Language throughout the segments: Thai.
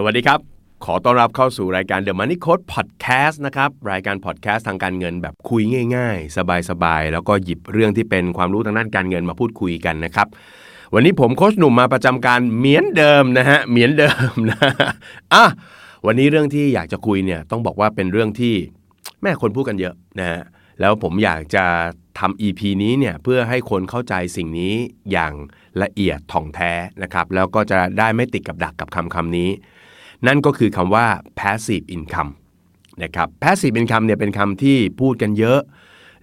สวัสดีครับ ขอต้อนรับเข้าสู่รายการ The Money Code Podcast นะครับ รายการพอดแคสต์ทางการเงินแบบคุยง่าย ๆ สบายๆ แล้วก็หยิบเรื่องที่เป็นความรู้ทางด้านการเงินมาพูดคุยกันนะครับ วันนี้ผมโคชหนุ่มมาประจำการเหมือนเดิมนะฮะเหมือนเดิมนะอะวันนี้เรื่องที่อยากจะคุยเนี่ยต้องบอกว่าเป็นเรื่องที่แม่คนพูดกันเยอะนะฮะแล้วผมอยากจะทำ EP นี้เนี่ยเพื่อให้คนเข้าใจสิ่งนี้อย่างละเอียดถ่องแท้นะครับ แล้วก็จะได้ไม่ติดกับดักกับคำคำนี้ นั่นก็คือคำว่า passive income นะครับ passive income เนี่ยเป็นคำที่พูดกันเยอะ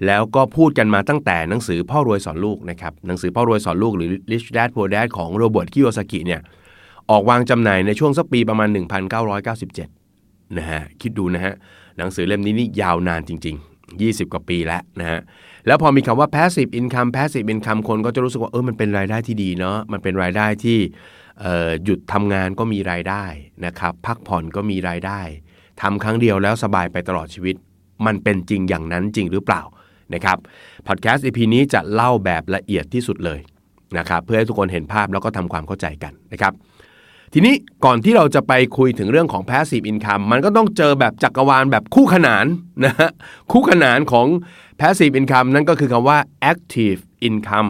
แล้วก็พูดกันมาตั้งแต่หนังสือพ่อรวยสอนลูกนะครับ หนังสือพ่อรวยสอนลูกหรือ Rich Dad Poor Dad ของโรเบิร์ตคิโยซากิเนี่ยออกวางจำหน่ายในช่วงสักปีประมาณ 1997 นะฮะ คิดดูนะฮะ หนังสือเล่มนี้นี่ยาวนานจริง ๆ 20 กว่าปีแล้วนะฮะ แล้วพอมีคำว่า passive income passive income คนก็จะรู้สึกว่าเออมันเป็นรายได้ที่ดีเนาะ มันเป็นรายได้ที่ หยุดทำงานก็มีรายได้นะครับ พักผ่อนก็มีรายได้ทำครั้งเดียวแล้วสบายไปตลอดชีวิต มันเป็นจริงอย่างนั้นจริงหรือเปล่านะครับพอดแคสต์ EP นี้จะเล่าแบบละเอียดที่สุดเลยนะครับเพื่อให้ทุกคนเห็นภาพแล้วก็ทำความเข้าใจกันนะครับทีนี้ก่อนที่เราจะไปคุยถึงเรื่องของ passive income มันก็ต้องเจอแบบจักรวาลแบบคู่ขนานนะฮะคู่ขนานของ passive income นั่นก็คือคำว่า active income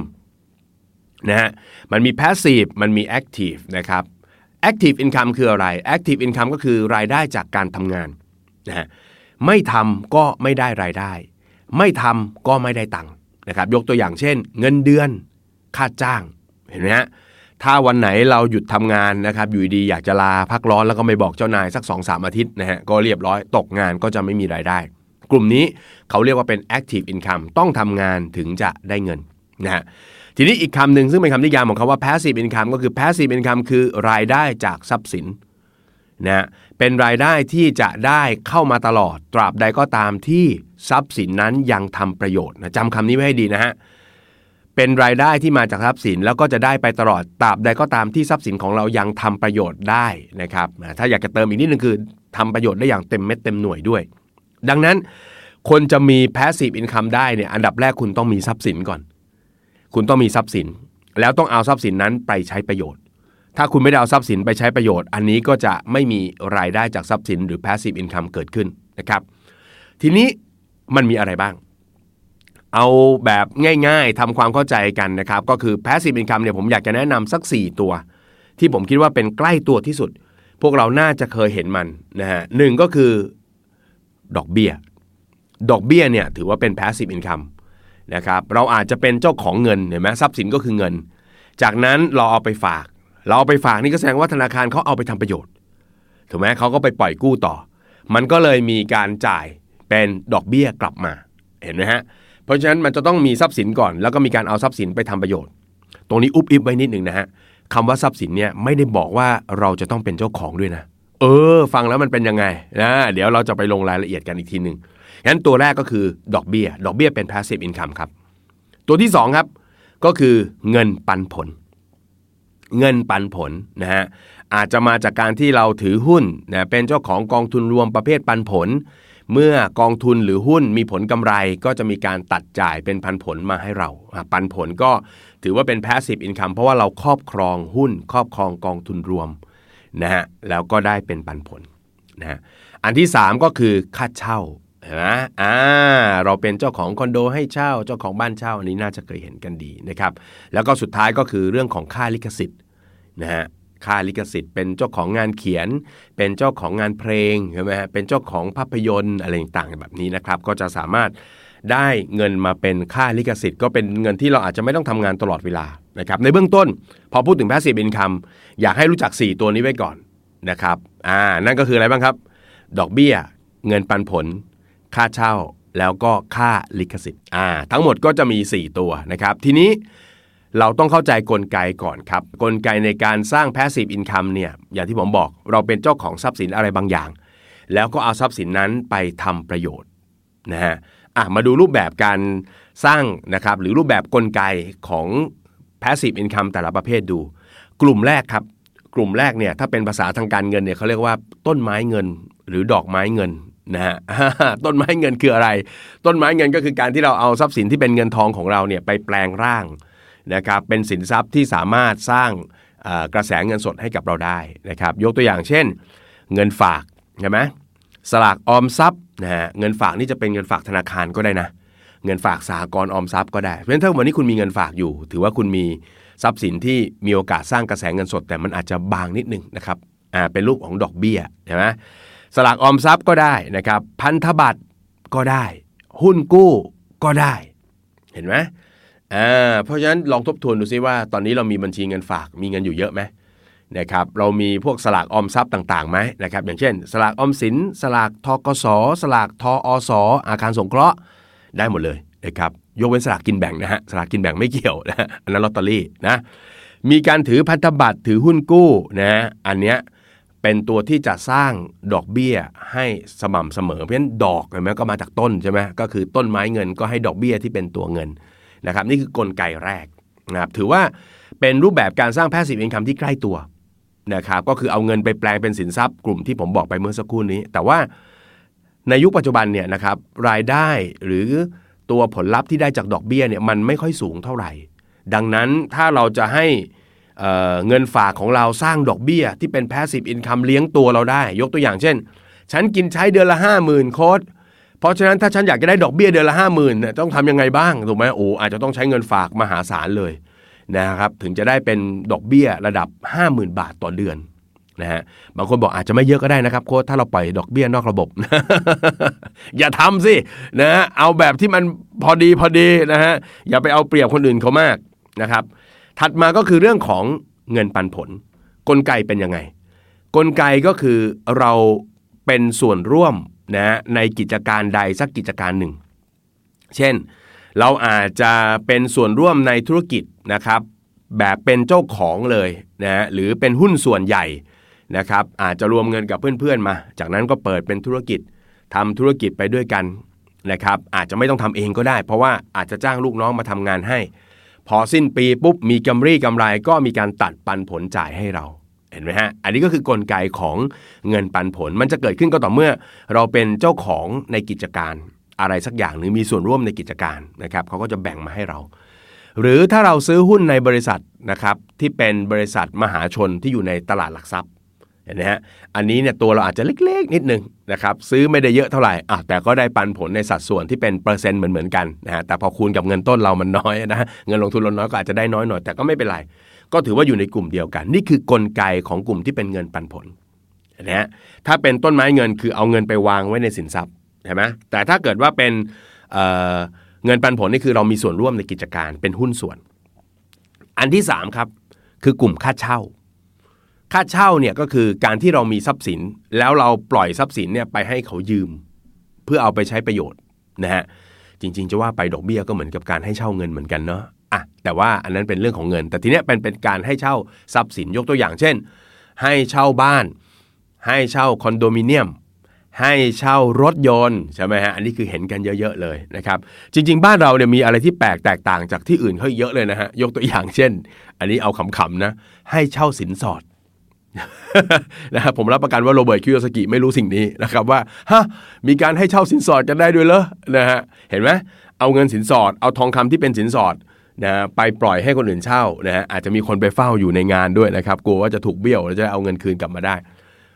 นะฮะมันมี passive มันมี active นะครับ active income คืออะไร active income ก็คือรายได้จากการทำงานนะฮะไม่ทำก็ไม่ได้รายได้ ไม่ทำก็ไม่ได้ตังค์นะครับยกตัวอย่างเช่น เงินเดือนค่าจ้างเห็นไหมฮะถ้าวันไหนเราหยุดทำงานนะครับอยู่ดีอยากจะลาพักร้อนแล้วก็ไม่บอกเจ้านายสัก2อสอาทิตย์นะฮะก็เรียบร้อยตกงานก็จะไม่มีรายได้ กลุ่มนี้เขาเรียกว่าเป็น active income ต้องทำงานถึงจะได้เงินนะฮะ ทีนี้อีกคำหนึ่งซึ่งเป็นคำนิยามของคาว่า passive income ก็คือ passive income คือรายได้จากทรัพย์สินนะเป็นรายได้ที่จะได้เข้ามาตลอดตราบใดก็ตามที่ทรัพย์สินนั้นยังทำประโยชน์นะจำคำนี้ไว้ให้ดีนะฮะเป็นรายได้ที่มาจากทรัพย์สินแล้วก็จะได้ไปตลอดตราบใดก็ตามที่ทรัพย์สินของเรายังทำประโยชน์ได้นะครับถ้าอยากจะเติมอีกนิดนึงคือทำประโยชน์ได้อย่างเต็มเม็ดเต็มหน่วยด้วย ดังนั้นคนจะมี passive income ได้เนี่ยอันดับแรกคุณต้องมีทรัพย์สินก่อน คุณต้องมีทรัพย์สิน แล้วต้องเอาทรัพย์สินนั้นไปใช้ประโยชน์ ถ้าคุณไม่ได้เอาทรัพย์สินไปใช้ประโยชน์ อันนี้ก็จะไม่มีรายได้จากทรัพย์สินหรือ passive income เกิดขึ้นนะครับ ทีนี้มันมีอะไรบ้าง เอาแบบง่ายๆทำความเข้าใจกันนะครับ ก็คือ passive income เนี่ยผมอยากจะแนะนำสัก 4 ตัว ที่ผมคิดว่าเป็นใกล้ตัวที่สุด พวกเราน่าจะเคยเห็นมันนะฮะหนึ่งก็คือดอกเบี้ยดอกเบี้ยเนี่ยถือว่าเป็น passive income นะครับเราอาจจะเป็นเจ้าของเงินเห็นไหมทรัพย์สินก็คือเงิน จากนั้นเราเอาไปฝาก เราเอาไปฝากนี่ก็แสดงว่าธนาคารเขาเอาไปทำประโยชน์ถูกไหมเขาก็ไปปล่อยกู้ต่อ มันก็เลยมีการจ่ายเป็นดอกเบี้ยกลับมาเห็นไหมฮะเพราะฉะนั้นมันจะต้องมีทรัพย์สินก่อน แล้วก็มีการเอาทรัพย์สินไปทำประโยชน์ ตรงนี้อุบอิบไว้นิดหนึ่งนะฮะคำว่าทรัพย์สินเนี่ยไม่ได้บอกว่าเราจะต้องเป็นเจ้าของด้วยนะ เออ ฟังแล้วมันเป็นยังไงนะเดี๋ยวเราจะไปลงรายละเอียดกันอีกทีหนึ่ง งั้นตัวแรกก็คือดอกเบี้ย ดอกเบี้ยเป็น passive income ครับ ตัวที่2ครับก็คือเงินปันผล เงินปันผลนะฮะอาจจะมาจากการที่เราถือหุ้นนะเป็นเจ้าของกองทุนรวมประเภทปันผล เมื่อกองทุนหรือหุ้นมีผลกำไรก็จะมีการตัดจ่ายเป็นพันผลมาให้เรา ปันผลก็ถือว่าเป็น passive income เพราะว่าเราครอบครองหุ้น ครอบครองกองทุนรวมนะฮะแล้วก็ได้เป็นปันผลนะฮะอันที่ 3 ก็คือค่าเช่า เห็นไหมอ่า เราเป็นเจ้าของคอนโดให้เช่า เจ้าของบ้านเช่าอันนี้น่าจะเคยเห็นกันดีนะครับ แล้วก็สุดท้ายก็คือเรื่องของค่าลิขสิทธิ์นะฮะ ค่าลิขสิทธิ์ เป็นเจ้าของงานเขียน เป็นเจ้าของงานเพลงใช่ไหมฮะ เป็นเจ้าของภาพยนตร์อะไรต่างๆแบบนี้นะครับ ก็จะสามารถได้เงินมาเป็นค่าลิขสิทธิ์ ก็เป็นเงินที่เราอาจจะไม่ต้องทำงานตลอดเวลานะครับ ในเบื้องต้น พอพูดถึง passive income อยากให้รู้จัก 4 ตัวนี้ไว้ก่อนนะครับ อ่า นั่นก็คืออะไรบ้างครับ ดอกเบี้ย เงินปันผล ค่าเช่าแล้วก็ค่าลิขสิทธิ์อ่าทั้งหมดก็จะมี 4 ตัวนะครับ ทีนี้เราต้องเข้าใจกลไกก่อนครับ กลไกในการสร้าง passive income เนี่ยอย่างที่ผมบอกเราเป็นเจ้าของทรัพย์สินอะไรบางอย่าง แล้วก็เอาทรัพย์สินนั้นไปทำประโยชน์นะฮะอะมาดูรูปแบบการสร้างนะครับหรือรูปแบบกลไกของ passive income แต่ละประเภทดู กลุ่มแรกครับ กลุ่มแรกเนี่ยถ้าเป็นภาษาทางการเงินเนี่ยเขาเรียกว่าต้นไม้เงิน หรือดอกไม้เงิน นะฮะต้นไม้เงินคืออะไร ต้นไม้เงินก็คือการที่เราเอาทรัพย์สินที่เป็นเงินทองของเราเนี่ยไปแปลงร่างนะครับเป็นสินทรัพย์ที่สามารถสร้างกระแสเงินสดให้กับเราได้นะครับ ยกตัวอย่างเช่น เงินฝากใช่ไหมสลากออมทรัพย์นะฮะเงินฝากนี่จะเป็นเงินฝากธนาคารก็ได้นะเงินฝากสหกรณ์ออมทรัพย์ก็ได้เพราะฉะนั้นถ้าวันนี้คุณมีเงินฝากอยู่ ถือว่าคุณมีทรัพย์สินที่มีโอกาสสร้างกระแสเงินสด แต่มันอาจจะบางนิดนึงนะครับอ่าเป็นรูปของดอกเบี้ยใช่ไหม สลากออมทรัพย์ก็ได้นะครับ พันธบัตรก็ได้ หุ้นกู้ก็ได้ เห็นไหมอ่าเพราะฉะนั้นลองทบทวนดูซิว่า ตอนนี้เรามีบัญชีเงินฝากมีเงินอยู่เยอะไหมนะครับเรามีพวกสลากออมทรัพย์ต่างๆไหมนะครับอย่างเช่น สลากออมสิน สลากทกสสลากทอสอาคารสงเคราะห์ได้หมดเลยนะครับยกเว้นสลากกินแบ่งนะฮะสลากกินแบ่งไม่เกี่ยวนะฮะอันนั้นลอตเตอรี่นะมีการถือพันธบัตรถือหุ้นกู้นะอันเนี้ย เป็นตัวที่จะสร้างดอกเบี้ยให้สม่ำเสมอ เพราะฉะนั้นดอกเห็นไหมก็มาจากต้นใช่ไหมก็คือต้นไม้เงินก็ให้ดอกเบี้ยที่เป็นตัวเงินนะครับ นี่คือกลไกแรกนะครับถือว่าเป็นรูปแบบการสร้าง passive income ที่ใกล้ตัวนะครับก็คือเอาเงินไปแปลงเป็นสินทรัพย์กลุ่มที่ผมบอกไปเมื่อสักครู่นี้ แต่ว่าในยุคปัจจุบันเนี่ยนะครับรายได้หรือตัวผลลัพธ์ที่ได้จากดอกเบี้ยเนี่ยมันไม่ค่อยสูงเท่าไหร่ ดังนั้นถ้าเราจะให้ เงินฝากของเราสร้างดอกเบี้ย ที่เป็น passive income เลี้ยงตัวเราได้ ยกตัวอย่างเช่น ฉันกินใช้เดือนละ 50,000 โค้ดเพราะฉะนั้นถ้าฉันอยากจะได้ดอกเบี้ยเดือนละ 5 0,000เนี่ยต้องทำยังไงบ้างถูกไหมโอ้อาจจะต้องใช้เงินฝากมหาศาลเลยนะครับถึงจะได้เป็นดอกเบี้ยระดับ 50,000 บาทต่อเดือนนะฮะบางคนบอกอาจจะไม่เยอะก็ได้นะครับโค้ดถ้าเราปล่อยดอกเบี้ยนอกระบบ อย่าทำสินะเอาแบบที่มันพอดีพอดีนะฮะอย่าไปเอาเปรียบคนอื่นเขามากนะครับ ถัดมาก็คือเรื่องของเงินปันผล กลไกเป็นยังไง กลไกก็คือเราเป็นส่วนร่วมนะในกิจการใดสักกิจการหนึ่ง เช่น เราอาจจะเป็นส่วนร่วมในธุรกิจนะครับ แบบเป็นเจ้าของเลยนะหรือเป็นหุ้นส่วนใหญ่นะครับ อาจจะรวมเงินกับเพื่อนๆมา จากนั้นก็เปิดเป็นธุรกิจทำธุรกิจไปด้วยกันนะครับ อาจจะไม่ต้องทำเองก็ได้ เพราะว่าอาจจะจ้างลูกน้องมาทำงานให้ พอสิ้นปีปุ๊บมีกำไรกำไรก็มีการตัดปันผลจ่ายให้เราเห็นไหมฮะ อันนี้ก็คือกลไกของเงินปันผล มันจะเกิดขึ้นก็ต่อเมื่อ เราเป็นเจ้าของในกิจการ อะไรสักอย่างหรือมีส่วนร่วมในกิจการนะครับเขาก็จะแบ่งมาให้เรา หรือถ้าเราซื้อหุ้นในบริษัทนะครับที่เป็นบริษัทมหาชนที่อยู่ในตลาดหลักทรัพย์ เห็นไหมฮะอันนี้เนี่ยตัวเราอาจจะเล็ก ๆ นิดนึงนะครับซื้อไม่ได้เยอะเท่าไหร่อะแต่ก็ได้ปันผลในสัดส่วนที่เป็นเปอร์เซ็นต์เหมือนๆกันนะฮะแต่พอคูณกับเงินต้นเรามันน้อยนะเงินลงทุนเราน้อยก็อาจจะได้น้อยหน่อยแต่ก็ไม่เป็นไร ก็ถือว่าอยู่ในกลุ่มเดียวกัน นี่คือกลไกของกลุ่มที่เป็นเงินปันผลนะฮะถ้าเป็นต้นไม้เงินคือเอาเงินไปวางไว้ในสินทรัพย์เห็นไหมแต่ถ้าเกิดว่าเป็นเเงินปันผลนี่คือเรามีส่วนร่วมในกิจการเป็นหุ้นส่วน อันที่3ครับคือกลุ่มค่าเช่า ค่าเช่าเนี่ยก็คือการที่เรามีทรัพย์สิน แล้วเราปล่อยทรัพย์สินเนี่ยไปให้เขายืม เพื่อเอาไปใช้ประโยชน์นะฮะจริง ๆ จะว่าไปดอกเบี้ยก็เหมือนกับการให้เช่าเงินเหมือนกันเนาะอะแต่ว่าอันนั้นเป็นเรื่องของเงิน แต่ทีเนี้ยเป็นเป็นการให้เช่าทรัพย์สินยกตัวอย่างเช่น ให้เช่าบ้าน ให้เช่าคอนโดมิเนียมให้เช่ารถยนต์ใช่ไหมฮะอันนี้คือเห็นกันเยอะ ๆ เลยนะครับ จริง ๆ บ้านเราเนี่ยมีอะไรที่แปลกแตกต่างจากที่อื่นเขาเยอะเลยนะฮะยกตัวอย่างเช่น อันนี้เอาขำๆนะให้เช่าสินสอด นะครับผมรับประกันว่าโรเบิร์ตคิโยสกิไม่รู้สิ่งนี้นะครับว่าฮะมีการให้เช่าสินสอดกันได้ด้วยเหรอนะฮะเห็นไหมเอาเงินสินสอด เอาทองคำที่เป็นสินสอดนะไปปล่อยให้คนอื่นเช่านะฮะอาจจะมีคนไปเฝ้าอยู่ในงานด้วยนะครับกลัวว่าจะถูกเบี้ยวแล้วจะเอาเงินคืนกลับมาได้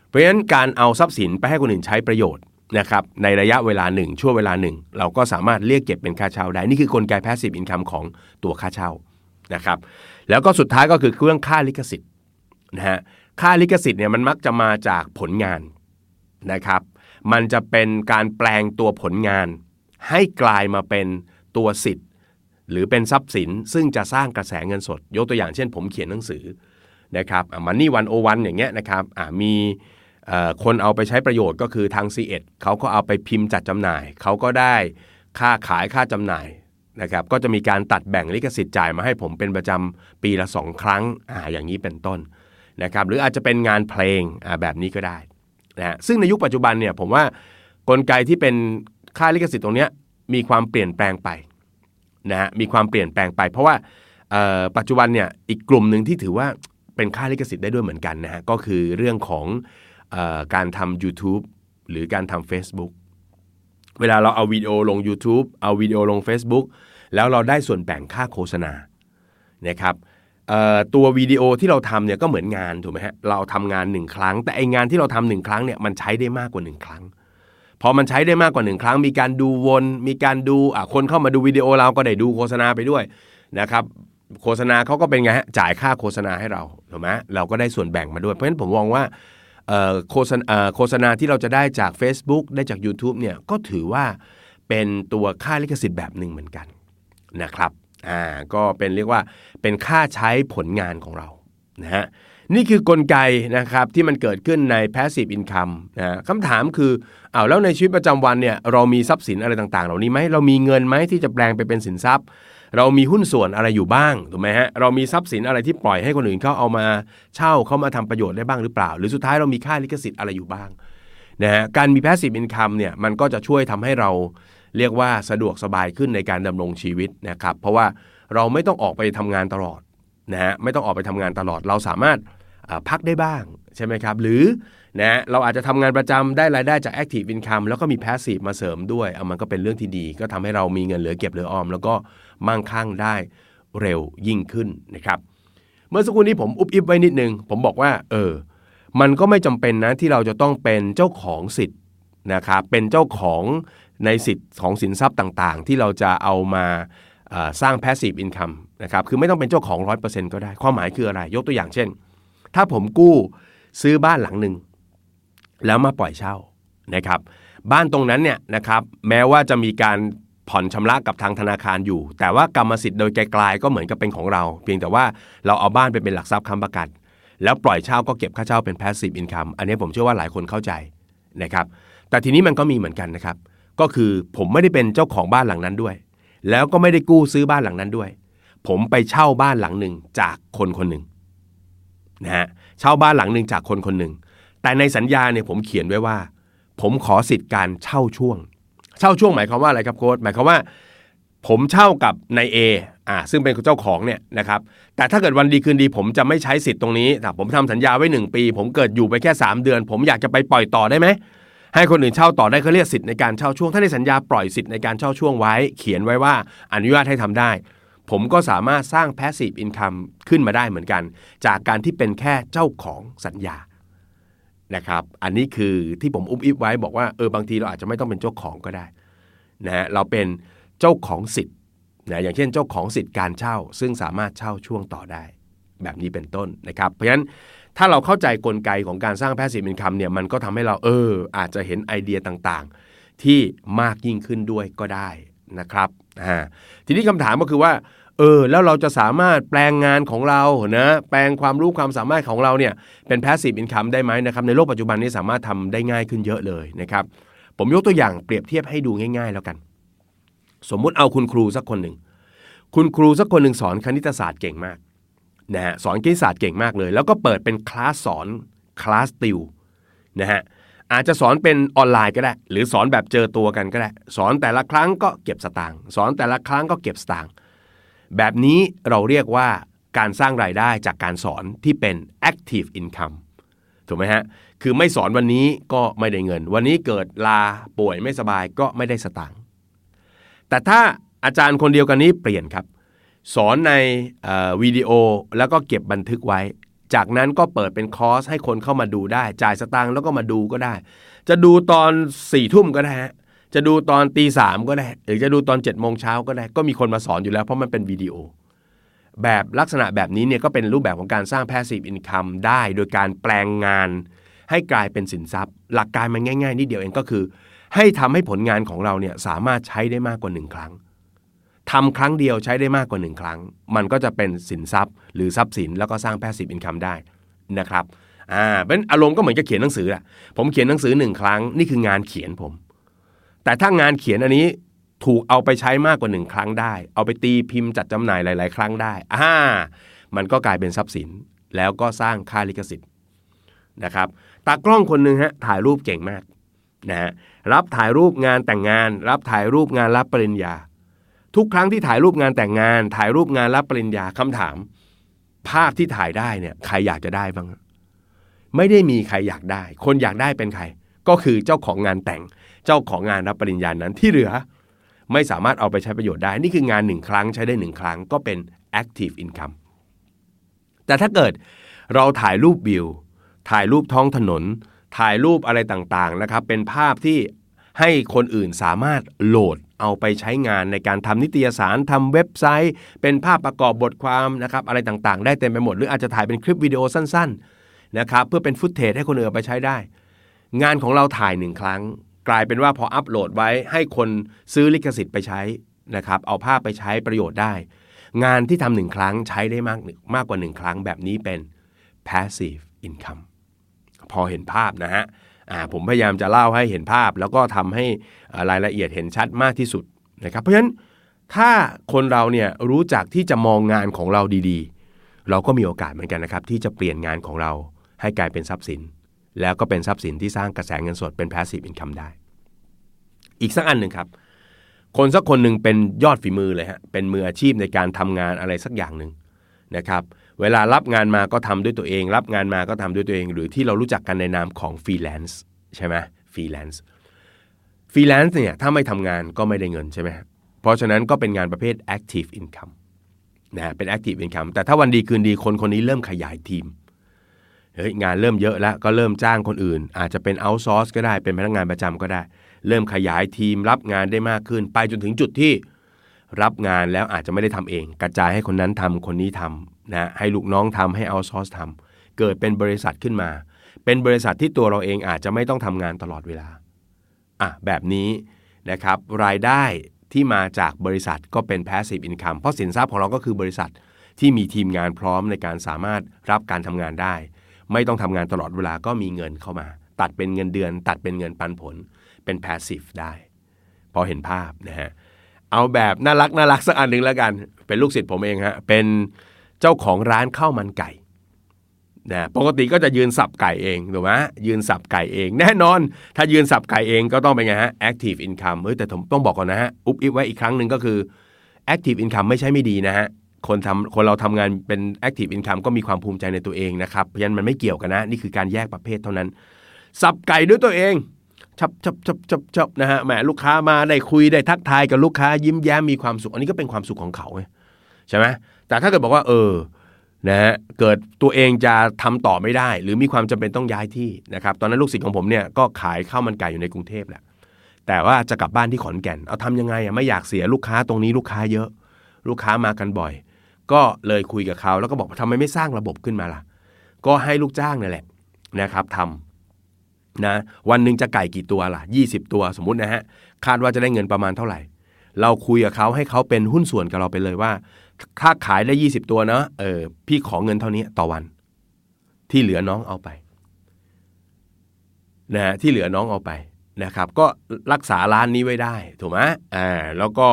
เพราะฉะนั้นการเอาทรัพย์สินไปให้คนอื่นใช้ประโยชน์นะครับในระยะเวลาหนึ่งช่วงเวลาหนึ่ง เราก็สามารถเรียกเก็บเป็นค่าเช่าได้ นี่คือกลไก passive income ของตัวค่าเช่านะครับแล้วก็สุดท้ายก็คือเรื่องค่าลิขสิทธิ์นะฮะ ค่าลิขสิทธิ์เนี่ยมันมักจะมาจากผลงานนะครับ มันจะเป็นการแปลงตัวผลงาน ให้กลายมาเป็นตัวสิทธิ์ หรือเป็นทรัพย์สินซึ่งจะสร้างกระแสเงินสด ยกตัวอย่างเช่น ผมเขียนหนังสือนะครับมันนี่วันโอวันอย่างเงี้ยนะครับมีคนเอาไปใช้ประโยชน์ก็คือทาง c ีเอ็ดเขาก็เอาไปพิมพ์จัดจำหน่าย เขาก็ได้ค่าขายค่าจำหน่ายนะครับก็จะมีการตัดแบ่งลิขสิทธิ์จ่ายมาให้ผมเป็นประจำปีละ 2 ครั้งออย่างนี้เป็นต้น นะครับหรืออาจจะเป็นงานเพลงแบบนี้ก็ได้นะซึ่งในยุคปัจจุบันเนี่ยผมว่ากลไกที่เป็นค่าลิขสิทธิ์ตรงนี้มีความเปลี่ยนแปลงไปนะฮะมีความเปลี่ยนแปลงไป เพราะว่าปัจจุบันเนี่ยอีกกลุ่มหนึ่งที่ถือว่าเป็นค่าลิขสิทธิ์ได้ด้วยเหมือนกันนะฮะก็คือเรื่องของอการทำ YouTube หรือการทำ Facebook เวลาเราเอาวิดีโอลง YouTube เอาวิดีโอลง Facebook แล้วเราได้ส่วนแบ่งค่าโฆษณานะครับ ตัววิดีโอที่เราทำเนี่ยก็เหมือนงานถูกไหมฮะเราทำงานหนึ่งครั้ง แต่ไองานที่เราทำหนึ่งครั้งเนี่ยมันใช้ได้มากกว่าหนึ่งครั้งพอมันใช้ได้มากกว่าหนึ่งครั้ง มีการดูวน มีการดูอะคนเข้ามาดูวิดีโอเราก็ได้ดูโฆษณาไปด้วยนะครับโฆษณาเขาก็เป็นไงฮะจ่ายค่าโฆษณาให้เราถูกไหมเราก็ได้ส่วนแบ่งมาด้วย เพราะฉะนั้นผมมองว่าโฆษณาโฆษณาที่เราจะได้จาก Facebook ได้จาก YouTube เนี่ยก็ถือว่าเป็นตัวค่าลิขสิทธิ์แบบหนึ่งเหมือนกันนะครับ อ่าก็เป็นเรียกว่าเป็นค่าใช้ผลงานของเรานะฮะนี่คือกลไกนะครับที่มันเกิดขึ้นใน passive income นะคำถามคือเอาแล้วในชีวิตประจำวันเนี่ยเรามีทรัพย์สินอะไรต่างๆ เหล่านี้ไหมเรามีเงินไหมที่จะแปลงไปเป็นสินทรัพย์ เรามีหุ้นส่วนอะไรอยู่บ้างถูกไหมฮะเรามีทรัพย์สินอะไรที่ปล่อยให้คนอื่นเขาเอามาเช่าเขามาทำประโยชน์ได้บ้างหรือเปล่า หรือสุดท้ายเรามีค่าลิขสิทธิ์อะไรอยู่บ้างนะฮะการมี passive income เนี่ยมันก็จะช่วยทำให้เรา เรียกว่าสะดวกสบายขึ้นในการดำรงชีวิตนะครับ เพราะว่าเราไม่ต้องออกไปทำงานตลอดนะฮะไม่ต้องออกไปทำงานตลอด เราสามารถพักได้บ้างใช่ไหมครับ หรือนะเราอาจจะทำงานประจำได้รายได้จาก Active Income แล้วก็มี Passive มาเสริมด้วยเอามันก็เป็นเรื่องที่ดี ก็ทำให้เรามีเงินเหลือเก็บเหลือออม แล้วก็มั่งคั่งได้เร็วยิ่งขึ้นนะครับ เมื่อสักครู่นี้ผมอุบอิบไว้นิดนึง ผมบอกว่า เออ มันก็ไม่จำเป็นนะที่เราจะต้องเป็นเจ้าของสิทธิ์นะครับเป็นเจ้าของ ในสิทธิ์ของสินทรัพย์ต่างๆ ที่เราจะเอามาสร้าง passive income นะครับ คือไม่ต้องเป็นเจ้าของ 100%ก็ได้ ความหมายคืออะไร ยกตัวอย่างเช่น ถ้าผมกู้ซื้อบ้านหลังหนึ่งแล้วมาปล่อยเช่านะครับ บ้านตรงนั้นเนี่ยนะครับแม้ว่าจะมีการผ่อนชำระกับทางธนาคารอยู่ แต่ว่ากรรมสิทธิ์โดยไกลๆก็เหมือนกับเป็นของเรา เพียงแต่ว่าเราเอาบ้านไปเป็นหลักทรัพย์ค้ำประกัน แล้วปล่อยเช่าก็เก็บค่าเช่าเป็น passive income อันนี้ผมเชื่อว่าหลายคนเข้าใจนะครับ แต่ทีนี้มันก็มีเหมือนกันนะครับ ก็คือผมไม่ได้เป็นเจ้าของบ้านหลังนั้นด้วย แล้วก็ไม่ได้กู้ซื้อบ้านหลังนั้นด้วย ผมไปเช่าบ้านหลังหนึ่งจากคนคนหนึ่งนะฮะเช่าบ้านหลังหนึ่งจากคนคนหนึ่ง แต่ในสัญญาเนี่ยผมเขียนไว้ว่า ผมขอสิทธิ์การเช่าช่วง เช่าช่วงหมายความว่าอะไรครับโค้ดหมายความว่า ผมเช่ากับนายเออ่าซึ่งเป็นเจ้าของเนี่ยนะครับแต่ถ้าเกิดวันดีคืนดี ผมจะไม่ใช้สิทธิ์ตรงนี้แต่ผมทำสัญญาไว้ 1 ปี ผมเกิดอยู่ไปแค่ 3 เดือน ผมอยากจะไปปล่อยต่อได้ไหม ให้คนอื่นเช่าต่อได้เขาเรียกสิทธิ์ในการเช่าช่วง ถ้าในสัญญาปล่อยสิทธิ์ในการเช่าช่วงไว้ เขียนไว้ว่าอนุญาตให้ทำได้ ผมก็สามารถสร้าง passive income ขึ้นมาได้เหมือนกัน จากการที่เป็นแค่เจ้าของสัญญานะครับ อันนี้คือที่ผมอุ้มอิบไว้บอกว่าเออบางทีเราอาจจะไม่ต้องเป็นเจ้าของก็ได้นะฮะเราเป็นเจ้าของสิทธิ์นะอย่างเช่นเจ้าของสิทธิ์การเช่า ซึ่งสามารถเช่าช่วงต่อได้ แบบนี้เป็นต้นนะครับ เพราะฉะนั้น ถ้าเราเข้าใจกลไกของการสร้าง passive income เนี่ยมันก็ทำให้เราเออ อาจจะเห็นไอเดียต่างๆ ที่มากยิ่งขึ้นด้วยก็ได้นะครับอ่าทีนี้คำถามก็คือว่าเออแล้วเราจะสามารถแปลงงานของเรานะแปลงความรู้ความสามารถของเราเนี่ยเป็น passive income ได้ไหมนะครับในโลกปัจจุบันนี้สามารถทำได้ง่ายขึ้นเยอะเลยนะครับผมยกตัวอย่างเปรียบเทียบให้ดูง่าย ๆ แล้วกัน สมมุติเอาคุณครูสักคนหนึ่งคุณครูสักคนหนึ่งสอนคณิตศาสตร์เก่งมาก นะฮะสอนคณิตศาสตร์เก่งมากเลย แล้วก็เปิดเป็นคลาสสอนคลาสติวนะฮะอาจจะสอนเป็นออนไลน์ก็ได้ หรือสอนแบบเจอตัวกันก็ได้ สอนแต่ละครั้งก็เก็บสตางค์สอนแต่ละครั้งก็เก็บสตางค์แบบนี้เราเรียกว่าการสร้างรายได้จากการสอนที่เป็น active income ถูกไหมฮะ คือไม่สอนวันนี้ก็ไม่ได้เงิน วันนี้เกิดลาป่วยไม่สบายก็ไม่ได้สตางค์แต่ถ้าอาจารย์คนเดียวกันนี้เปลี่ยนครับ สอนในวิดีโอแล้วก็เก็บบันทึกไว้ จากนั้นก็เปิดเป็นคอร์สให้คนเข้ามาดูได้ จ่ายสตางค์แล้วก็มาดูก็ได้ จะดูตอน4ี่ทุ่มก็ได้จะดูตอนตีสามก็ได้ หรือจะดูตอน7จ็ดโมงเช้าก็ได้ ก็มีคนมาสอนอยู่แล้วเพราะมันเป็นวิดีโอ แบบลักษณะแบบนี้เนี่ยก็เป็นรูปแบบของการสร้าง passive income ได้โดยการแปลงงานให้กลายเป็นสินทรัพย์ หลักการมันง่าย ๆนิดเดียวเองก็คือ ให้ทำให้ผลงานของเราเนี่ยสามารถใช้ได้มากกว่า1ครั้ง ทำครั้งเดียวใช้ได้มากกว่า1ครั้ง มันก็จะเป็นสินทรัพย์ หรือทรัพย์สินแล้วก็สร้าง passive income ได้นะครับอ่าเป็นอารมณ์ก็เหมือนกับเขียนหนังสืออะผมเขียนหนังสือหนึ่งครั้งนี่คืองานเขียนผม แต่ถ้างานเขียนอันนี้ถูกเอาไปใช้มากกว่าหนึ่งครั้งได้ เอาไปตีพิมพ์จัดจำหน่ายหลาย ๆ ครั้งได้อ่ามันก็กลายเป็นทรัพย์สินแล้วก็สร้างค่าลิขสิทธิ์นะครับตากล้องคนหนึ่งฮะถ่ายรูปเก่งมากนะฮะรับถ่ายรูปงานแต่งงาน รับถ่ายรูปงานรับปริญญา ทุกครั้งที่ถ่ายรูปงานแต่งงาน ถ่ายรูปงานรับปริญญาคำถาม ภาพที่ถ่ายได้เนี่ยใครอยากจะได้บ้าง ไม่ได้มีใครอยากได้ คนอยากได้เป็นใคร ก็คือเจ้าของงานแต่ง เจ้าของงานรับปริญญานั้นที่เหลือ ไม่สามารถเอาไปใช้ประโยชน์ได้ นี่คืองานหนึ่งครั้งใช้ได้หนึ่งครั้งก็เป็น active income แต่ถ้าเกิดเราถ่ายรูปวิว ถ่ายรูปท้องถนน ถ่ายรูปอะไรต่างๆนะครับ เป็นภาพที่ให้คนอื่นสามารถโหลด เอาไปใช้งานในการทำนิตยสารทำเว็บไซต์ เป็นภาพประกอบบทความนะครับอะไรต่างๆ ได้เต็มไปหมด หรืออาจจะถ่ายเป็นคลิปวิดีโอสั้นๆนะครับเพื่อเป็นฟุตเทจให้คนอื่นไปใช้ได้ งานของเราถ่ายหนึ่งครั้ง กลายเป็นว่าพออัปโหลดไว้ให้คนซื้อลิขสิทธิ์ไปใช้นะครับเอาภาพไปใช้ประโยชน์ได้ งานที่ทำหนึ่งครั้งใช้ได้มากมากกว่าหนึ่งครั้งแบบนี้เป็น passive income พอเห็นภาพนะฮะ ผมพยายามจะเล่าให้เห็นภาพ แล้วก็ทำให้รายละเอียดเห็นชัดมากที่สุดนะครับ เพราะฉะนั้นถ้าคนเราเนี่ยรู้จักที่จะมองงานของเราดีๆ เราก็มีโอกาสเหมือนกันนะครับ ที่จะเปลี่ยนงานของเราให้กลายเป็นทรัพย์สิน แล้วก็เป็นทรัพย์สินที่สร้างกระแสเงินสดเป็น passive income ได้ อีกสักอันหนึ่งครับ คนสักคนหนึ่งเป็นยอดฝีมือเลยฮะเป็นมืออาชีพในการทำงานอะไรสักอย่างหนึ่งนะครับ เวลารับงานมาก็ทำด้วยตัวเอง รับงานมาก็ทำด้วยตัวเอง หรือที่เรารู้จักกันในนามของฟรีแลนซ์ใช่ไหมฟรีแลนซ์ฟรีแลนซ์เนี่ยถ้าไม่ทำงานก็ไม่ได้เงินใช่ไหมเพราะฉะนั้นก็เป็นงานประเภท active income นะเป็น active income แต่ถ้าวันดีคืนดีคนคนนี้เริ่มขยายทีมเฮ้ยงานเริ่มเยอะแล้วก็เริ่มจ้างคนอื่น อาจจะเป็น outsource ก็ได้เป็นพนักงานประจำก็ได้ เริ่มขยายทีมรับงานได้มากขึ้น ไปจนถึงจุดที่รับงานแล้วอาจจะไม่ได้ทำเอง กระจายให้คนนั้นทำคนนี้ทำ นะให้ลูกน้องทำให้เอาซอสทำเกิดเป็นบริษัทขึ้นมา เป็นบริษัทที่ตัวเราเองอาจจะไม่ต้องทำงานตลอดเวลาอะแบบนี้นะครับ รายได้ที่มาจากบริษัทก็เป็น passive income เพราะสินทรัพย์ของเราก็คือบริษัทที่มีทีมงานพร้อมในการสามารถรับการทำงานได้ ไม่ต้องทำงานตลอดเวลาก็มีเงินเข้ามา ตัดเป็นเงินเดือน ตัดเป็นเงินปันผล เป็น passive ได้ พอเห็นภาพนะฮะเอาแบบน่ารักน่ารักสักอันหนึ่งแล้วกัน เป็นลูกศิษย์ผมเองฮะเป็น เจ้าของร้านข้าวมันไก่นะปกติก็จะยืนสับไก่เองถูกไหมยืนสับไก่เอง แน่นอน ถ้ายืนสับไก่เองก็ต้องเป็นไงฮะ active income เฮ้ยแต่ผมต้องบอกก่อนนะฮะ อุบอิบไว้อีกครั้งหนึ่งก็คือ active income ไม่ใช่ไม่ดีนะฮะ คนทำคนเราทำงานเป็น active income ก็มีความภูมิใจในตัวเองนะครับ เพราะฉะนั้นมันไม่เกี่ยวกันนะ นี่คือการแยกประเภทเท่านั้น สับไก่ด้วยตัวเองชับชับชับชับชับนะฮะแหมลูกค้ามาได้คุยได้ทักทายกับลูกค้ายิ้มแย้มมีความสุข อันนี้ก็เป็นความสุขของเขาใช่ไหม แต่ถ้าเกิดบอกว่า เออนะฮะเกิดตัวเองจะทำต่อไม่ได้ หรือมีความจำเป็นต้องย้ายที่นะครับตอนนั้นลูกศิษย์ของผมเนี่ยก็ขายข้าวมันไก่อยู่ในกรุงเทพแหละแต่ว่าจะกลับบ้านที่ขอนแก่น เอาทำยังไงอะไม่อยากเสียลูกค้าตรงนี้ลูกค้าเยอะ ลูกค้ามากันบ่อย ก็เลยคุยกับเขาแล้วก็บอกทำไมไม่สร้างระบบขึ้นมาล่ะ ก็ให้ลูกจ้างนี่แหละนะครับทำนะวันหนึ่งจะไก่กี่ตัวล่ะ 20 ตัวสมมุตินะฮะคาดว่าจะได้เงินประมาณเท่าไหร่ เราคุยกับเขาให้เขาเป็นหุ้นส่วนกับเราไปเลยว่า ถ้าขายได้20ตัวเนาะเออพี่ขอเงินเท่านี้ต่อวัน ที่เหลือน้องเอาไปนะที่เหลือน้องเอาไปนะครับ ก็รักษาร้านนี้ไว้ได้ถูกไหมอ่าแล้วก็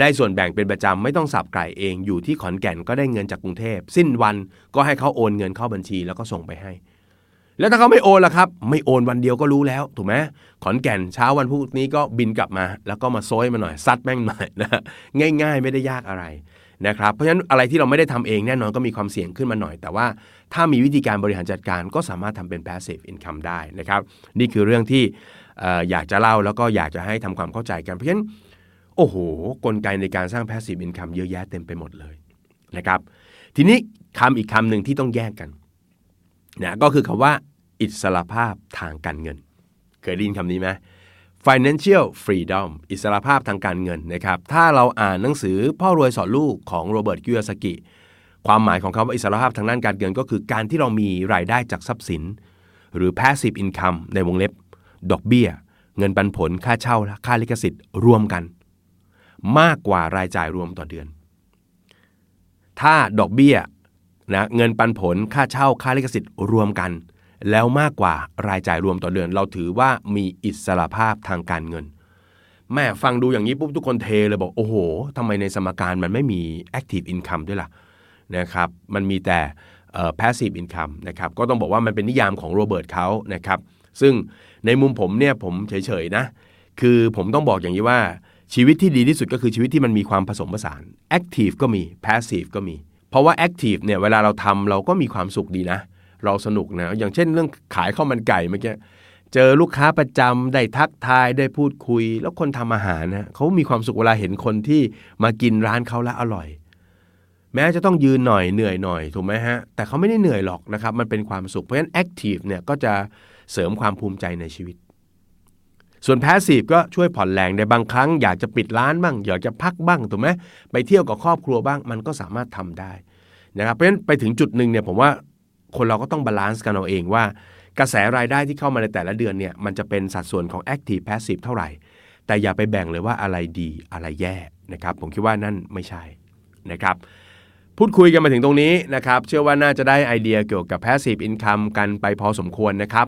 ได้ส่วนแบ่งเป็นประจำไม่ต้องสับไก่เองอยู่ที่ขอนแก่นก็ได้เงินจากกรุงเทพ สิ้นวันก็ให้เขาโอนเงินเข้าบัญชีแล้วก็ส่งไปให้ แล้วถ้าเขาไม่โอนล่ะครับ ไม่โอนวันเดียวก็รู้แล้วถูกไหมขอนแก่นเช้าวันพรุ่งนี้ก็บินกลับมา แล้วก็มาโซยมาหน่อยซัดแม่งหน่อยนะง่าย ๆ ไม่ได้ยากอะไร นะครับเพราะฉะนั้นอะไรที่เราไม่ได้ทำเองแน่นอนก็มีความเสี่ยงขึ้นมาหน่อย แต่ว่าถ้ามีวิธีการบริหารจัดการก็สามารถทำเป็น passive income ได้นะครับนี่คือเรื่องที่อยากจะเล่าแล้วก็อยากจะให้ทำความเข้าใจกัน เพราะฉะนั้นโอ้โห กลไกในการสร้าง passive income เยอะแยะเต็มไปหมดเลยนะครับทีนี้คำอีกคำหนึ่งที่ต้องแยกกันนะก็คือคำว่าอิสระภาพทางการเงิน เคยได้ยินคำนี้ไหม financial freedom อิสรภาพทางการเงินนะครับ ถ้าเราอ่านหนังสือพ่อรวยสอนลูกของโรเบิร์ตกิยสกิความหมายของคำว่าอิสรภาพทางด้านการเงินก็คือการที่เรามีรายได้จากทรัพย์สิน หรือ passive income ในวงเล็บ ดอกเบี้ย เงินปันผลค่าเช่าและค่าลิขสิทธิ์รวมกัน มากกว่ารายจ่ายรวมต่อเดือน ถ้าดอกเบี้ยนะเงินปันผลค่าเช่าค่าลิขสิทธิ์รวมกัน แล้วมากกว่ารายจ่ายรวมต่อเดือน เราถือว่ามีอิสระภาพทางการเงิน แม่ฟังดูอย่างนี้ปุ๊บทุกคนเทเลยบอก โอ้โหทำไมในสมการมันไม่มี active income ด้วยล่ะนะครับมันมีแต่ passive income นะครับก็ต้องบอกว่ามันเป็นนิยามของโรเบิร์ตเขานะครับซึ่งในมุมผมเนี่ยผมเฉยๆนะคือผมต้องบอกอย่างนี้ว่าชีวิตที่ดีที่สุดก็คือชีวิตที่มันมีความผสมผสาน active ก็มี passive ก็มี เพราะว่า active เนี่ยเวลาเราทำเราก็มีความสุขดีนะ เราสนุกนะ อย่างเช่นเรื่องขายข้าวมันไก่เมื่อกี้เจอลูกค้าประจำได้ทักทายได้พูดคุย แล้วคนทำอาหารนะเขามีความสุขเวลาเห็นคนที่มากินร้านเขาแล้วอร่อย แม้จะต้องยืนหน่อยเหนื่อยหน่อยถูกไหมฮะแต่เขาไม่ได้เหนื่อยหรอกนะครับ มันเป็นความสุขเพราะฉะนั้น active เนี่ยก็จะเสริมความภูมิใจในชีวิต ส่วน passive ก็ช่วยผ่อนแรงในบางครั้ง อยากจะปิดร้านบ้างอยากจะพักบ้างถูกไหมไปเที่ยวกับครอบครัวบ้างมันก็สามารถทำได้นะครับเพราะฉะนั้นไปถึงจุดหนึ่งเนี่ยผมว่า คนเราก็ต้อง balance กันเอาเองว่า กระแสรายได้ที่เข้ามาในแต่ละเดือนเนี่ยมันจะเป็นสัดส่วนของ Active Passive เท่าไหร่ แต่อย่าไปแบ่งเลยว่าอะไรดีอะไรแย่นะครับ ผมคิดว่านั่นไม่ใช่นะครับ พูดคุยกันมาถึงตรงนี้นะครับ เชื่อว่าน่าจะได้ไอเดียเกี่ยวกับ Passive Income กันไปพอสมควรนะครับ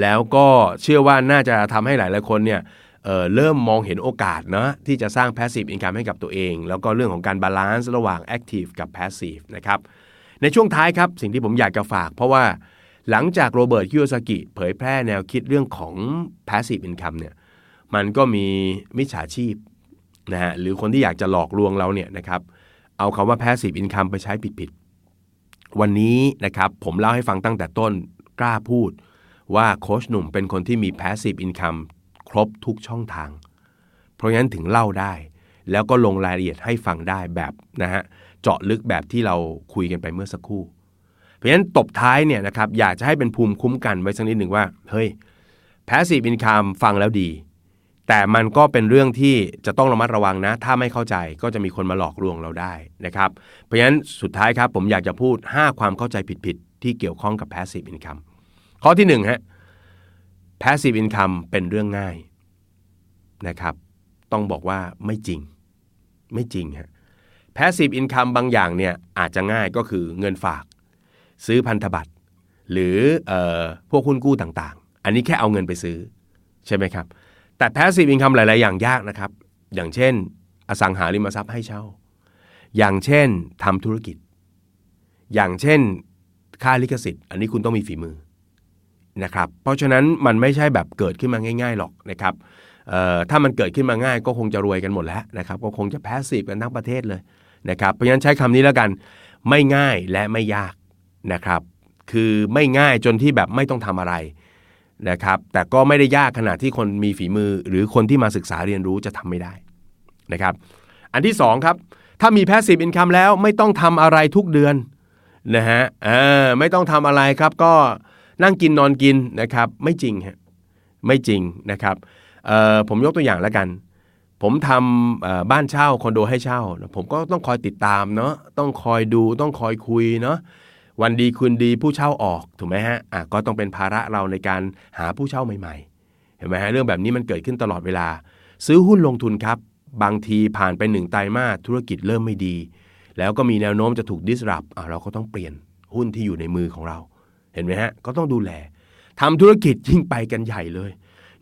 แล้วก็เชื่อว่าน่าจะทำให้หลายๆคนเนี่ยเริ่มมองเห็นโอกาสนะที่จะสร้าง Passive Income ให้กับตัวเอง แล้วก็เรื่องของการ balance ระหว่าง Active กับ Passive นะครับ ในช่วงท้ายครับ สิ่งที่ผมอยากจะฝาก เพราะว่าหลังจากโรเบิร์ตคิโยซากิเผยแพร่แนวคิดเรื่องของ passive income เนี่ยมันก็มีมิจฉาชีพนะฮะหรือคนที่อยากจะหลอกลวงเราเนี่ยนะครับเอาคำว่า passive income ไปใช้ผิดๆวันนี้นะครับผมเล่าให้ฟังตั้งแต่ต้นกล้าพูดว่าโค้ชหนุ่มเป็นคนที่มี passive income ครบทุกช่องทาง เพราะงั้นถึงเล่าได้ แล้วก็ลงรายละเอียดให้ฟังได้แบบนะฮะ เจาะลึกแบบที่เราคุยกันไปเมื่อสักครู่ เพราะฉะนั้นตบท้ายเนี่ยนะครับอยากจะให้เป็นภูมิคุ้มกันไว้สักนิดหนึ่งว่าเฮ้ย passive income ฟังแล้วดี แต่มันก็เป็นเรื่องที่จะต้องระมัดระวังนะ ถ้าไม่เข้าใจก็จะมีคนมาหลอกลวงเราได้นะครับ เพราะฉะนั้นสุดท้ายครับผมอยากจะพูด 5 ความเข้าใจผิดๆที่เกี่ยวข้องกับ passive income ข้อที่1ฮะ passive income เป็นเรื่องง่ายนะครับ ต้องบอกว่าไม่จริง ไม่จริงฮะ passive income บางอย่างเนี่ยอาจจะง่ายก็คือเงินฝาก ซื้อพันธบัตร หรืออพวกหุ้นกู้ต่างๆ อันนี้แค่เอาเงินไปซื้อ ใช่ไหมครับ แต่ passive income หลาย ๆ อย่างยากนะครับ อย่างเช่น อสังหาริมทรัพย์ให้เช่า อย่างเช่นทำธุรกิจ อย่างเช่นค่าลิขสิทธิ์ อันนี้คุณต้องมีฝีมือนะครับ เพราะฉะนั้นมันไม่ใช่แบบเกิดขึ้นมาง่าย ๆ หรอกนะครับถ้ามันเกิดขึ้นมาง่ายก็คงจะรวยกันหมดแล้วนะครับก็คงจะแพสซีฟกันทั้งประเทศเลย นะครับ เพราะฉะนั้นใช้คำนี้แล้วกัน ไม่ง่ายและไม่ยากนะครับ คือไม่ง่ายจนที่แบบไม่ต้องทำอะไรนะครับ แต่ก็ไม่ได้ยากขนาดที่คนมีฝีมือ หรือคนที่มาศึกษาเรียนรู้จะทำไม่ได้นะครับ อันที่2ครับ ถ้ามี passive income แล้วไม่ต้องทำอะไรทุกเดือนนะฮะไม่ต้องทำอะไรครับ ก็นั่งกินนอนกินนะครับ ไม่จริงฮะไม่จริงนะครับผมยกตัวอย่างแล้วกัน ผมทำบ้านเช่าคอนโดให้เช่า ผมก็ต้องคอยติดตามเนาะต้องคอยดูต้องคอยคุยเนาะวันดีคืนดีผู้เช่าออกถูกไหมฮะะก็ต้องเป็นภาระเราในการหาผู้เช่าใหม่ๆ เห็นไหมฮะเรื่องแบบนี้มันเกิดขึ้นตลอดเวลา ซื้อหุ้นลงทุนครับ บางทีผ่านไปหนึ่งไตรมาสธุรกิจเริ่มไม่ดี แล้วก็มีแนวโน้มจะถูกดิสรับเราก็ต้องเปลี่ยนหุ้นที่อยู่ในมือของเรา เห็นไหมฮะก็ต้องดูแลทำธุรกิจยิ่งไปกันใหญ่เลย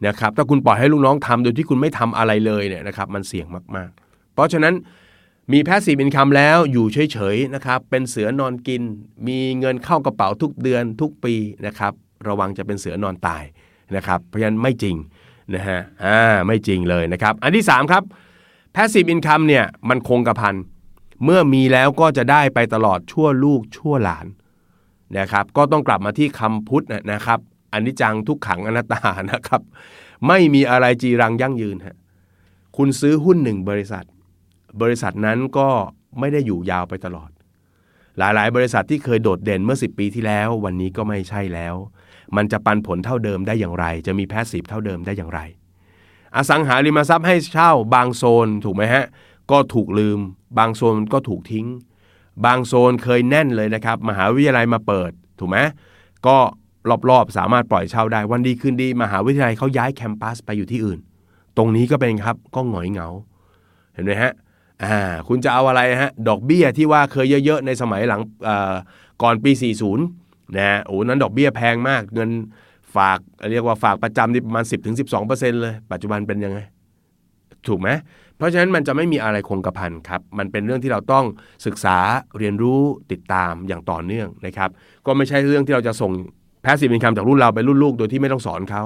นะครับถ้าคุณปล่อยให้ลูกน้องทำโดยที่คุณไม่ทำอะไรเลยเนี่ยนะครับมันเสี่ยงมากๆ เพราะฉะนั้นมี passive income แล้วอยู่เฉยๆนะครับเป็นเสือนอนกิน มีเงินเข้ากระเป๋าทุกเดือนทุกปีนะครับระวังจะเป็นเสือนอนตายนะครับเพราะฉะนั้นไม่จริงนะฮะอ่าไม่จริงเลยนะครับอันที่3ครับ passive income เนี่ยมันคงกระพันเมื่อมีแล้วก็จะได้ไปตลอดชั่วลูกชั่วหลานนะครับก็ต้องกลับมาที่คำพุทธนะครับ อันนี้จังทุกขังอนัตตานะครับ ไม่มีอะไรจีรังยั่งยืนฮะคุณซื้อหุ้นหนึ่งบริษัท บริษัทนั้นก็ไม่ได้อยู่ยาวไปตลอด หลายๆ บริษัทที่เคยโดดเด่นเมื่อ 10 ปีที่แล้ว วันนี้ก็ไม่ใช่แล้ว มันจะปันผลเท่าเดิมได้อย่างไร จะมีแพสซีฟเท่าเดิมได้อย่างไร อสังหาริมทรัพย์ให้เช่าบางโซนถูกไหมฮะก็ถูกลืม บางโซนก็ถูกทิ้ง บางโซนเคยแน่นเลยนะครับ มหาวิทยาลัยมาเปิดถูกไหมก็ รอบๆ สามารถปล่อยเช่าได้วันดีคืนดีมหาวิทยาลัยเขาย้ายแคมปัสไปอยู่ที่อื่น ตรงนี้ก็เป็นครับก็หงอยเหงา เห็นไหมฮะอ่าคุณจะเอาอะไรฮะดอกเบี้ยที่ว่าเคยเยอะๆในสมัยหลังก่อนปี 40นะโอ้นั้นดอกเบี้ยแพงมากเงินฝากเรียกว่าฝากประจำนี่ประมาณ 10-12%เลย ปัจจุบันเป็นยังไง ถูกไหมเพราะฉะนั้นมันจะไม่มีอะไรคงกระพันครับ มันเป็นเรื่องที่เราต้องศึกษาเรียนรู้ติดตามอย่างต่อเนื่องนะครับ ก็ไม่ใช่เรื่องที่เราจะส่ง passive income จากรุ่นเราไปรุ่นลูกโดยที่ไม่ต้องสอนเขา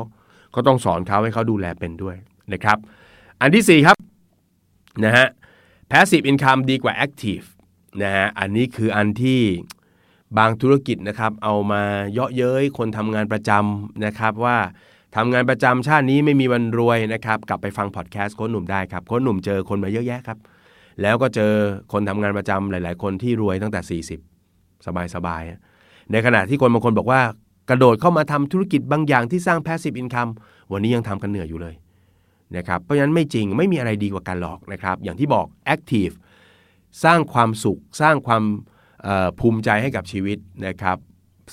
ก็ต้องสอนเขาให้เขาดูแลเป็นด้วยนะครับ อันที่ 4 ครับนะฮะ passive income ดีกว่า active นะฮะอันนี้คืออันที่บางธุรกิจนะครับ เอามาเยาะเย้ยคนทำงานประจำนะครับว่าทำงานประจำชาตินี้ไม่มีวันรวยนะครับ กลับไปฟังพอดแคสต์โค้ชหนุ่มได้ครับโค้ชหนุ่มเจอคนมาเยอะแยะครับ แล้วก็เจอคนทำงานประจำหลาย ๆ คนที่รวยตั้งแต่ 40 สบายๆในขณะที่คนบางคนบอกว่า กระโดดเข้ามาทำธุรกิจบางอย่างที่สร้าง passive income วันนี้ยังทำกันเหนื่อยอยู่เลยนะครับเพราะฉะนั้นไม่จริงไม่มีอะไรดีกว่าการหลอกนะครับอย่างที่บอก active สร้างความสุข สร้างความภูมิใจให้กับชีวิตนะครับ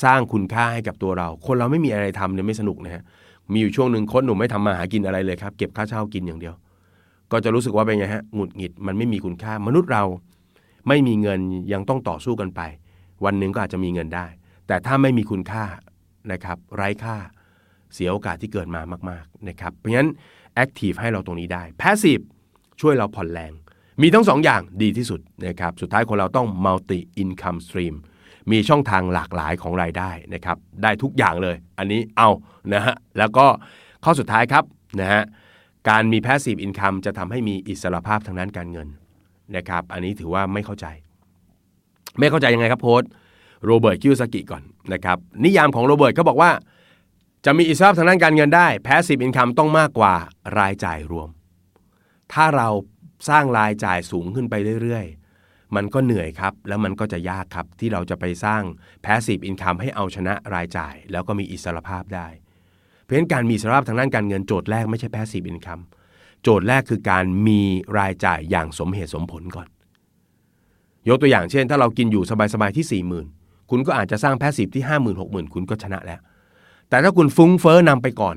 สร้างคุณค่าให้กับตัวเรา คนเราไม่มีอะไรทำเนี่ยไม่สนุกนะฮะมีอยู่ช่วงหนึ่งคนหนุ่มไม่ทำมาหากินอะไรเลยครับเก็บค่าเช่ากินอย่างเดียว ก็จะรู้สึกว่าเป็นไงฮะหงุดหงิดมันไม่มีคุณค่ามนุษย์เราไม่มีเงินยังต้องต่อสู้กันไป วันหนึ่งก็อาจจะมีเงินได้ แต่ถ้าไม่มีคุณค่า นะครับไร้ค่าเสียโอกาสที่เกิดมามากๆนะครับเพราะฉะนั้นแอคทีฟให้เราตรงนี้ได้แพสซีฟช่วยเราผ่อนแรง มีทั้งสองอย่างดีที่สุดนะครับสุดท้ายคนเราต้อง multi income stream มีช่องทางหลากหลายของรายได้นะครับได้ทุกอย่างเลย อันนี้เอานะฮะแล้วก็ข้อสุดท้ายครับนะฮะการมี passive income จะทำให้มีอิสรภาพทางด้านการเงินนะครับอันนี้ถือว่าไม่เข้าใจ ไม่เข้าใจยังไงครับโพสโรเบิร์ตคิโยซากิก่อน นะครับนิยามของโรเบิร์ตเขาบอกว่า จะมีอิสรภาพทางด้านการเงินได้ passive income ต้องมากกว่ารายจ่ายรวม ถ้าเราสร้างรายจ่ายสูงขึ้นไปเรื่อยๆ มันก็เหนื่อยครับ แล้วมันก็จะยากครับที่เราจะไปสร้าง passive income ให้เอาชนะรายจ่าย แล้วก็มีอิสรภาพได้ เพราะฉะนั้นการมีอิสรภาพทางด้านการเงินโจทย์แรกไม่ใช่ passive income โจทย์แรกคือการมีรายจ่ายอย่างสมเหตุสมผลก่อน ยกตัวอย่างเช่น ถ้าเรากินอยู่สบายๆที่40,000 คุณก็อาจจะสร้าง passive ที่ 50,000 6 0 0 0 คุณก็ชนะแล้ว แต่ถ้าคุณฟุ้งเฟ้อนำไปก่อน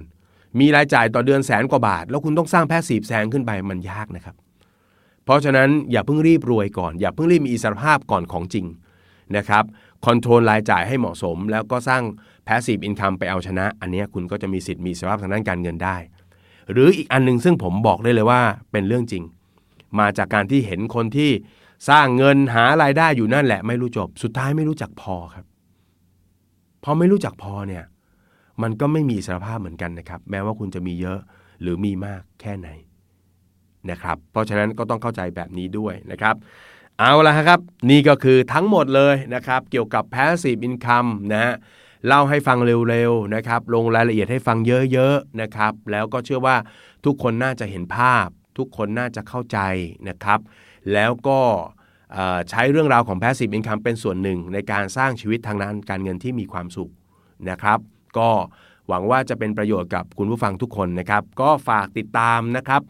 มีรายจ่ายต่อเดือนแสนกว่าบาท แล้วคุณต้องสร้างแพสซีฟแสนขึ้นไปมันยากนะครับ เพราะฉะนั้นอย่าเพิ่งรีบรวยก่อน อย่าเพิ่งรีบมีอิสรภาพก่อนของจริงนะครับcontrol รายจ่ายให้เหมาะสม แล้วก็สร้าง passive income ไปเอาชนะ อันนี้คุณก็จะมีสิทธิ์มีอิสรภาพทางด้านการเงินได้ หรืออีกอันนึงซึ่งผมบอกได้เลยว่าเป็นเรื่องจริง มาจากการที่เห็นคนที่ สร้างเงินหารายได้อยู่นั่นแหละ ไม่รู้จบ สุดท้ายไม่รู้จักพอครับ พอไม่รู้จักพอเนี่ย มันก็ไม่มีอิสรภาพเหมือนกันนะครับ แม้ว่าคุณจะมีเยอะหรือมีมากแค่ไหนนะครับ เพราะฉะนั้นก็ต้องเข้าใจแบบนี้ด้วยนะครับ เอาละครับ นี่ก็คือทั้งหมดเลยนะครับ เกี่ยวกับ passive income นะฮะเล่าให้ฟังเร็วๆนะครับ ลงรายละเอียดให้ฟังเยอะๆนะครับ แล้วก็เชื่อว่าทุกคนน่าจะเห็นภาพ ทุกคนน่าจะเข้าใจนะครับ แล้วก็ใช้เรื่องราวของ passive income เป็นส่วนหนึ่ง ในการสร้างชีวิตทางด้านการเงินที่มีความสุขนะครับ ก็หวังว่าจะเป็นประโยชน์กับคุณผู้ฟังทุกคนนะครับ ก็ฝากติดตามนะครับ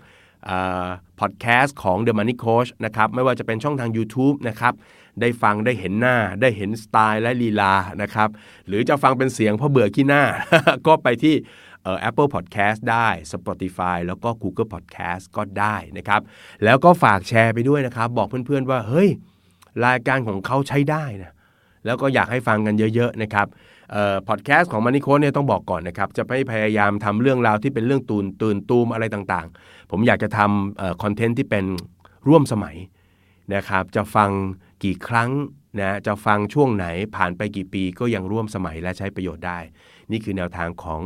พอดแคสต์ของ The Money Coach นะครับ ไม่ว่าจะเป็นช่องทาง YouTube นะครับ ได้ฟังได้เห็นหน้า ได้เห็นสไตล์และลีลานะครับ หรือจะฟังเป็นเสียงเพราะเบื่อขี้หน้า ก็ไปที่ Apple Podcast ได้ Spotify แล้วก็ Google Podcast ก็ได้นะครับ แล้วก็ฝากแชร์ไปด้วยนะครับ บอกเพื่อนๆว่า เฮ้ย รายการของเขาใช้ได้นะ แล้วก็อยากให้ฟังกันเยอะ ๆ นะครับพอดแคสต์ของ Money Coach เนี่ยต้องบอกก่อนนะครับ จะไม่พยายามทำเรื่องราวที่เป็นเรื่องตูนตื่นตูมอะไรต่างๆ ผมอยากจะทำคอนเทนต์ที่เป็นร่วมสมัยนะครับ จะฟังกี่ครั้งนะจะฟังช่วงไหนผ่านไปกี่ปีก็ยังร่วมสมัยและใช้ประโยชน์ได้ นี่คือแนวทางของ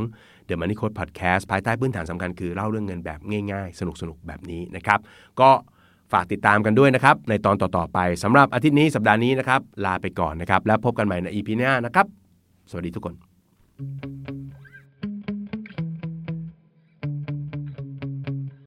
The Money Code Podcast ภายใต้พื้นฐานสำคัญคือเล่าเรื่องเงินแบบง่ายๆ สนุกๆ แบบนี้นะครับ ก็ฝากติดตามกันด้วยนะครับ ในตอนต่อๆไปสำหรับอาทิตย์นี้สัปดาห์นี้นะครับ ลาไปก่อนนะครับ แล้วพบกันใหม่ใน EP หน้านะครับ สวัสดีทุกคน